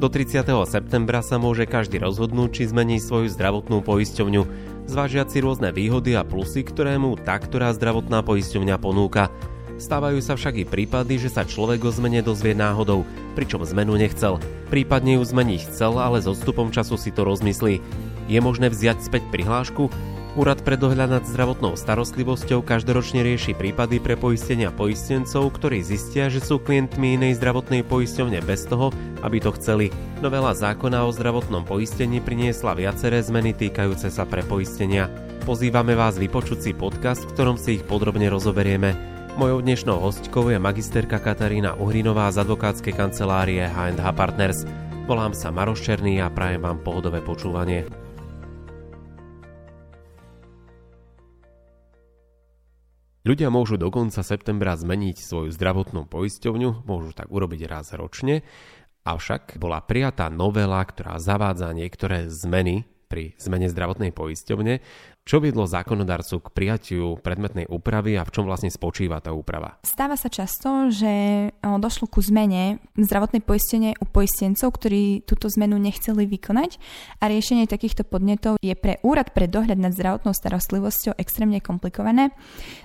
Do 30. septembra sa môže každý rozhodnúť, či zmení svoju zdravotnú poisťovňu, zvážiať si rôzne výhody a plusy, ktoré mu tá, ktorá zdravotná poisťovňa ponúka. Stávajú sa však i prípady, že sa človek o zmene dozvie náhodou, pričom zmenu nechcel. Prípadne ju zmeniť chcel, ale s odstupom času si to rozmyslí. Je možné vziať späť prihlášku? Úrad pre dohľad nad zdravotnou starostlivosťou každoročne rieši prípady pre poistenia poistencov, ktorí zistia, že sú klientmi inej zdravotnej poisťovne bez toho, aby to chceli. Novela zákona o zdravotnom poistení priniesla viaceré zmeny týkajúce sa pre poistenia. Pozývame vás vypočuť si podcast, v ktorom si ich podrobne rozoberieme. Mojou dnešnou hostkou je magisterka Katarína Uhrinová z advokátskej kancelárie H&H Partners. Volám sa Maroš Černý a prajem vám pohodové počúvanie. Ľudia môžu do konca septembra zmeniť svoju zdravotnú poisťovňu, môžu tak urobiť raz ročne, avšak bola prijatá novela, ktorá zavádza niektoré zmeny pri zmene zdravotnej poisťovne čo viedlo zákonodarcu k prijatiu predmetnej úpravy a v čom vlastne spočíva tá úprava? Stáva sa často, že došlo ku zmene zdravotnej poistenie u poistencov, ktorí túto zmenu nechceli vykonať a riešenie takýchto podnetov je pre úrad pre dohľad nad zdravotnou starostlivosťou extrémne komplikované,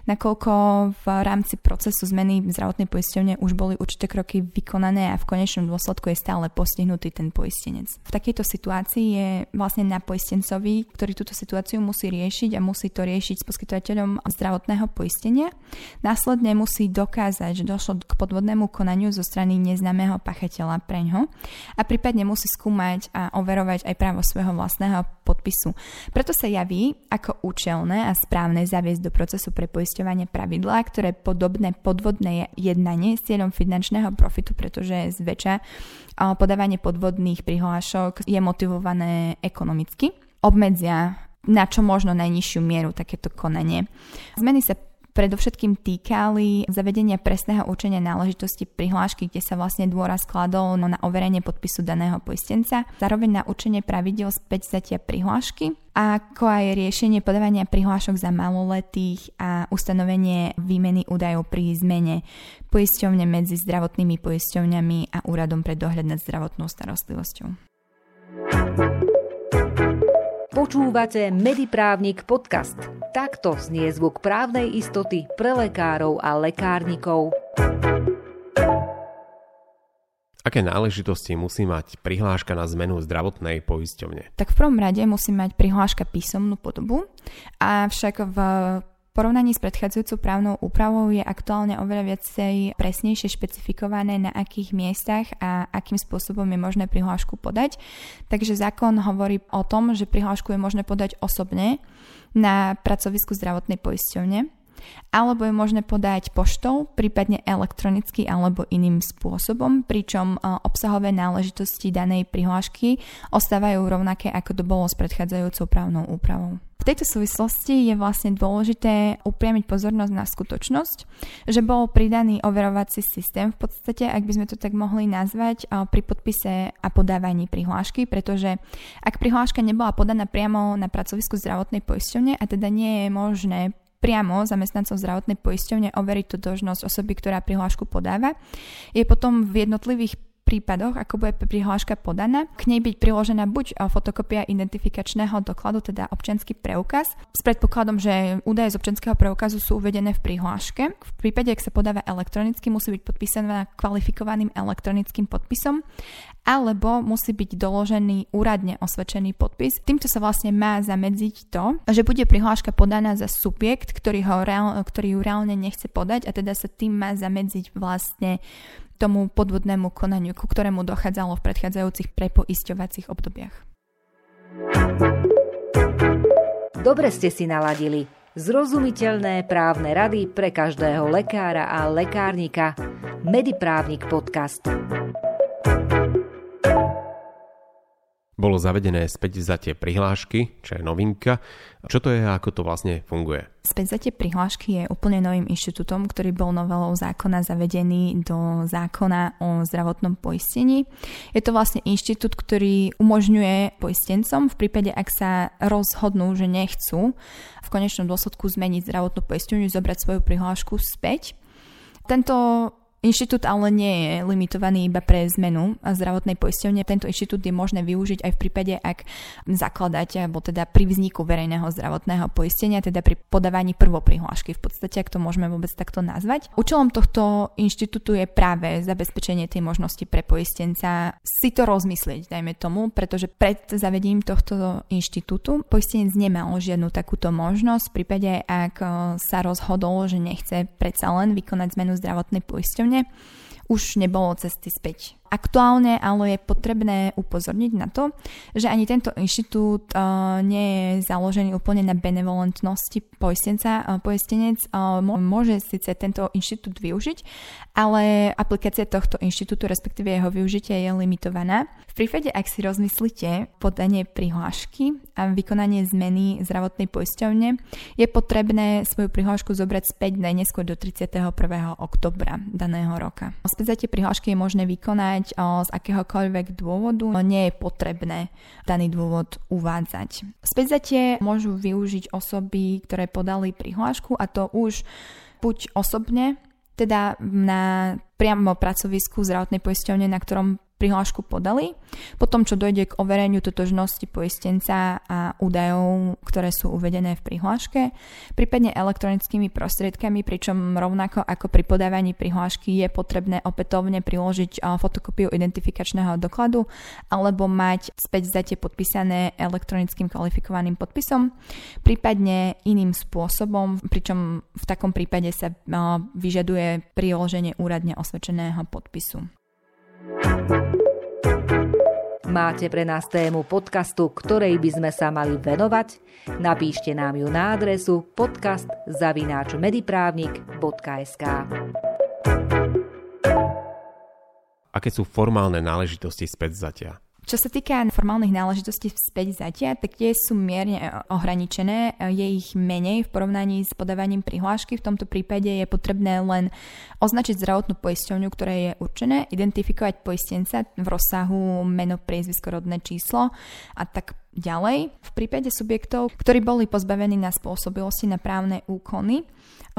nakoľko v rámci procesu zmeny zdravotnej poisťovne už boli určité kroky vykonané a v konečnom dôsledku je stále postihnutý ten poistenec. V takejto situácii je vlastne na poistencovi, ktorý túto situáciu musí riešiť, riešiť a musí to riešiť s poskytovateľom zdravotného poistenia. Následne musí dokázať, že došlo k podvodnému konaniu zo strany neznámeho pachateľa pre ňo a prípadne musí skúmať a overovať aj právo svojho vlastného podpisu. Preto sa javí ako účelné a správne zaviesť do procesu pre poisťovanie pravidlá, ktoré podobné podvodné jednanie s cieľom finančného profitu, pretože zväčša podávanie podvodných prihlášok je motivované ekonomicky obmedzia na čo možno najnižšiu mieru takéto konanie. Zmeny sa predovšetkým týkali zavedenia presného určenia náležitosti prihlášky, kde sa vlastne dôraz skladol na overenie podpisu daného poistenca, zároveň na určenie pravidel späť zatia prihlášky, ako aj riešenie podávania prihlášok za maloletých a ustanovenie výmeny údajov pri zmene poisťovne medzi zdravotnými poisťovňami a úradom pre dohľad nad zdravotnou starostlivosťou. Počúvate Mediprávnik podcast. Takto znie zvuk právnej istoty pre lekárov a lekárnikov. Aké náležitosti musí mať prihláška na zmenu zdravotnej poisťovne? Tak v prvom rade musí mať prihláška písomnú podobu, avšak v porovnaní s predchádzajúcou právnou úpravou je aktuálne oveľa viacej presnejšie špecifikované, na akých miestach a akým spôsobom je možné prihlášku podať. Takže zákon hovorí o tom, že prihlášku je možné podať osobne na pracovisku zdravotnej poisťovne alebo je možné podať poštou, prípadne elektronicky alebo iným spôsobom, pričom e, obsahové náležitosti danej prihlášky ostávajú rovnaké, ako to bolo s predchádzajúcou právnou úpravou. V tejto súvislosti je vlastne dôležité upriamiť pozornosť na skutočnosť, že bol pridaný overovací systém v podstate, ak by sme to tak mohli nazvať, pri podpise a podávaní prihlášky, pretože ak prihláška nebola podaná priamo na pracovisku zdravotnej poisťovne a teda nie je možné priamo zamestnancov zdravotnej poisťovne overiť totožnosť osoby, ktorá prihlášku podáva, je potom v jednotlivých prípadoch, ako bude prihláška podaná, k nej byť priložená buď fotokopia identifikačného dokladu, teda občianský preukaz, s predpokladom, že údaje z občianského preukazu sú uvedené v prihláške. V prípade, ak sa podáva elektronicky, musí byť podpísaná kvalifikovaným elektronickým podpisom alebo musí byť doložený úradne osvedčený podpis. Týmto sa vlastne má zamedziť to, že bude prihláška podaná za subjekt, ktorý, ho reál, ktorý ju reálne nechce podať a teda sa tým má zamedziť vlastne tomu podvodnému konaniu, ku ktorému dochádzalo v predchádzajúcich prepoisťovacích obdobiach. Dobre ste si naladili. Zrozumiteľné právne rady pre každého lekára a lekárnika. Mediprávnik podcast. Bolo zavedené späť vzatie prihlášky, čo je novinka. Čo to je a ako to vlastne funguje? Späť vzatie prihlášky je úplne novým inštitútom, ktorý bol novelou zákona zavedený do zákona o zdravotnom poistení. Je to vlastne inštitút, ktorý umožňuje poistencom v prípade, ak sa rozhodnú, že nechcú v konečnom dôsledku zmeniť zdravotnú poistenie, zobrať svoju prihlášku späť. Tento Inštitút ale nie je limitovaný iba pre zmenu zdravotnej poisťovne. Tento inštitút je možné využiť aj v prípade, ak zakladáte, alebo teda pri vzniku verejného zdravotného poistenia, teda pri podávaní prvoprihlášky. V podstate, ak to môžeme vôbec takto nazvať. Účelom tohto inštitútu je práve zabezpečenie tej možnosti pre poistenca si to rozmyslieť, dajme tomu, pretože pred zavedením tohto inštitútu poistenec nemal žiadnu takúto možnosť. V prípade, ak sa rozhodol, že nechce predsa len vykonať zmenu zdravotnej poisťovne, už nebolo cesty späť. Aktuálne ale je potrebné upozorniť na to, že ani tento inštitút uh, nie je založený úplne na benevolentnosti poistenca. Uh, poistenec uh, môže síce tento inštitút využiť, ale aplikácia tohto inštitútu, respektíve jeho využitie je limitovaná. Prípade, ak si rozmyslíte podanie prihlášky a vykonanie zmeny zdravotnej poisťovne, je potrebné svoju prihlášku zobrať späť najneskôr do 31. oktobra daného roka. Späť prihlášky je možné vykonať z akéhokoľvek dôvodu, nie je potrebné daný dôvod uvádzať. Späťzatie môžu využiť osoby, ktoré podali prihlášku a to už buď osobne, teda na priamo pracovisku zdravotnej poisťovne, na ktorom prihlášku podali, potom čo dojde k overeniu totožnosti poistenca a údajov, ktoré sú uvedené v prihláške, prípadne elektronickými prostriedkami, pričom rovnako ako pri podávaní prihlášky je potrebné opätovne priložiť fotokopiu identifikačného dokladu alebo mať späť zate podpísané elektronickým kvalifikovaným podpisom, prípadne iným spôsobom, pričom v takom prípade sa vyžaduje priloženie úradne osvedčeného podpisu. Máte pre nás tému podcastu, ktorej by sme sa mali venovať? Napíšte nám ju na adresu podcast.mediprávnik.sk Aké sú formálne náležitosti späť čo sa týka formálnych náležitostí späť zatia, tak tie sú mierne e, ohraničené, e, je ich menej v porovnaní s podávaním prihlášky. V tomto prípade je potrebné len označiť zdravotnú poisťovňu, ktoré je určené, identifikovať poistenca v rozsahu meno, priezvisko, rodné číslo a tak ďalej. V prípade subjektov, ktorí boli pozbavení na spôsobilosti na právne úkony,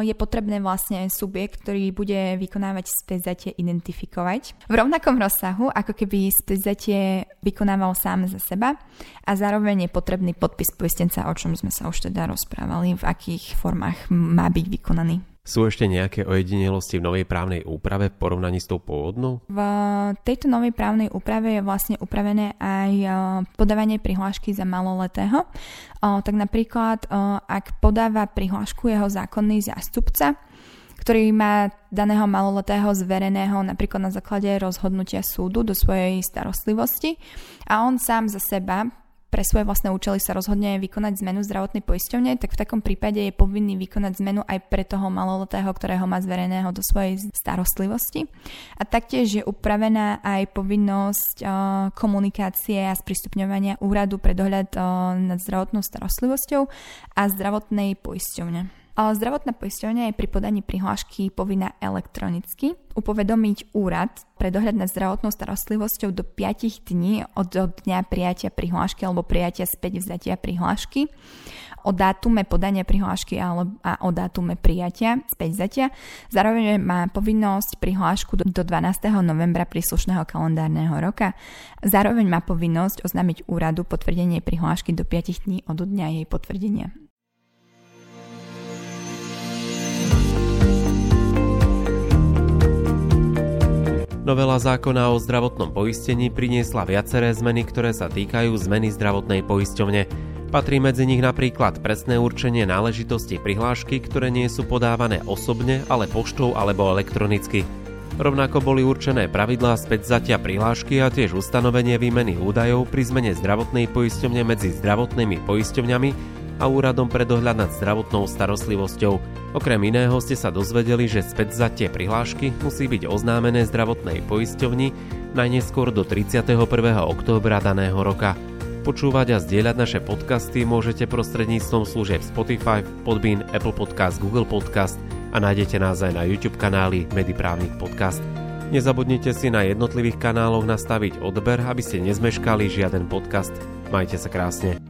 je potrebné vlastne subjekt, ktorý bude vykonávať späťzatie identifikovať v rovnakom rozsahu, ako keby späťzatie vykonával sám za seba a zároveň je potrebný podpis poistenca, o čom sme sa už teda rozprávali, v akých formách má byť vykonaný. Sú ešte nejaké ojedinelosti v novej právnej úprave v porovnaní s tou pôvodnou? V tejto novej právnej úprave je vlastne upravené aj e, podávanie prihlášky za maloletého. E, tak napríklad, e, ak podáva prihlášku jeho zákonný zástupca, ktorý má daného maloletého zvereného napríklad na základe rozhodnutia súdu do svojej starostlivosti a on sám za seba pre svoje vlastné účely sa rozhodne vykonať zmenu zdravotnej poisťovne, tak v takom prípade je povinný vykonať zmenu aj pre toho maloletého, ktorého má zvereného do svojej starostlivosti. A taktiež je upravená aj povinnosť uh, komunikácie a sprístupňovania úradu pre dohľad uh, nad zdravotnou starostlivosťou a zdravotnej poisťovne. Zdravotná poisťovňa je pri podaní prihlášky povinná elektronicky upovedomiť úrad pre dohľad nad zdravotnou starostlivosťou do 5 dní od dňa prijatia prihlášky alebo prijatia späť vzatia prihlášky o dátume podania prihlášky a o dátume prijatia späť vzatia. Zároveň má povinnosť prihlášku do 12. novembra príslušného kalendárneho roka. Zároveň má povinnosť oznámiť úradu potvrdenie prihlášky do 5 dní od dňa jej potvrdenia. Novela zákona o zdravotnom poistení priniesla viaceré zmeny, ktoré sa týkajú zmeny zdravotnej poisťovne. Patrí medzi nich napríklad presné určenie náležitosti prihlášky, ktoré nie sú podávané osobne, ale poštou alebo elektronicky. Rovnako boli určené pravidlá späť zatia prihlášky a tiež ustanovenie výmeny údajov pri zmene zdravotnej poisťovne medzi zdravotnými poisťovňami a Úradom pre dohľad nad zdravotnou starostlivosťou. Okrem iného ste sa dozvedeli, že späť za prihlášky musí byť oznámené zdravotnej poisťovni najneskôr do 31. októbra daného roka. Počúvať a zdieľať naše podcasty môžete prostredníctvom služieb Spotify, Podbean, Apple Podcast, Google Podcast a nájdete nás aj na YouTube kanáli Mediprávnik Podcast. Nezabudnite si na jednotlivých kanáloch nastaviť odber, aby ste nezmeškali žiaden podcast. Majte sa krásne.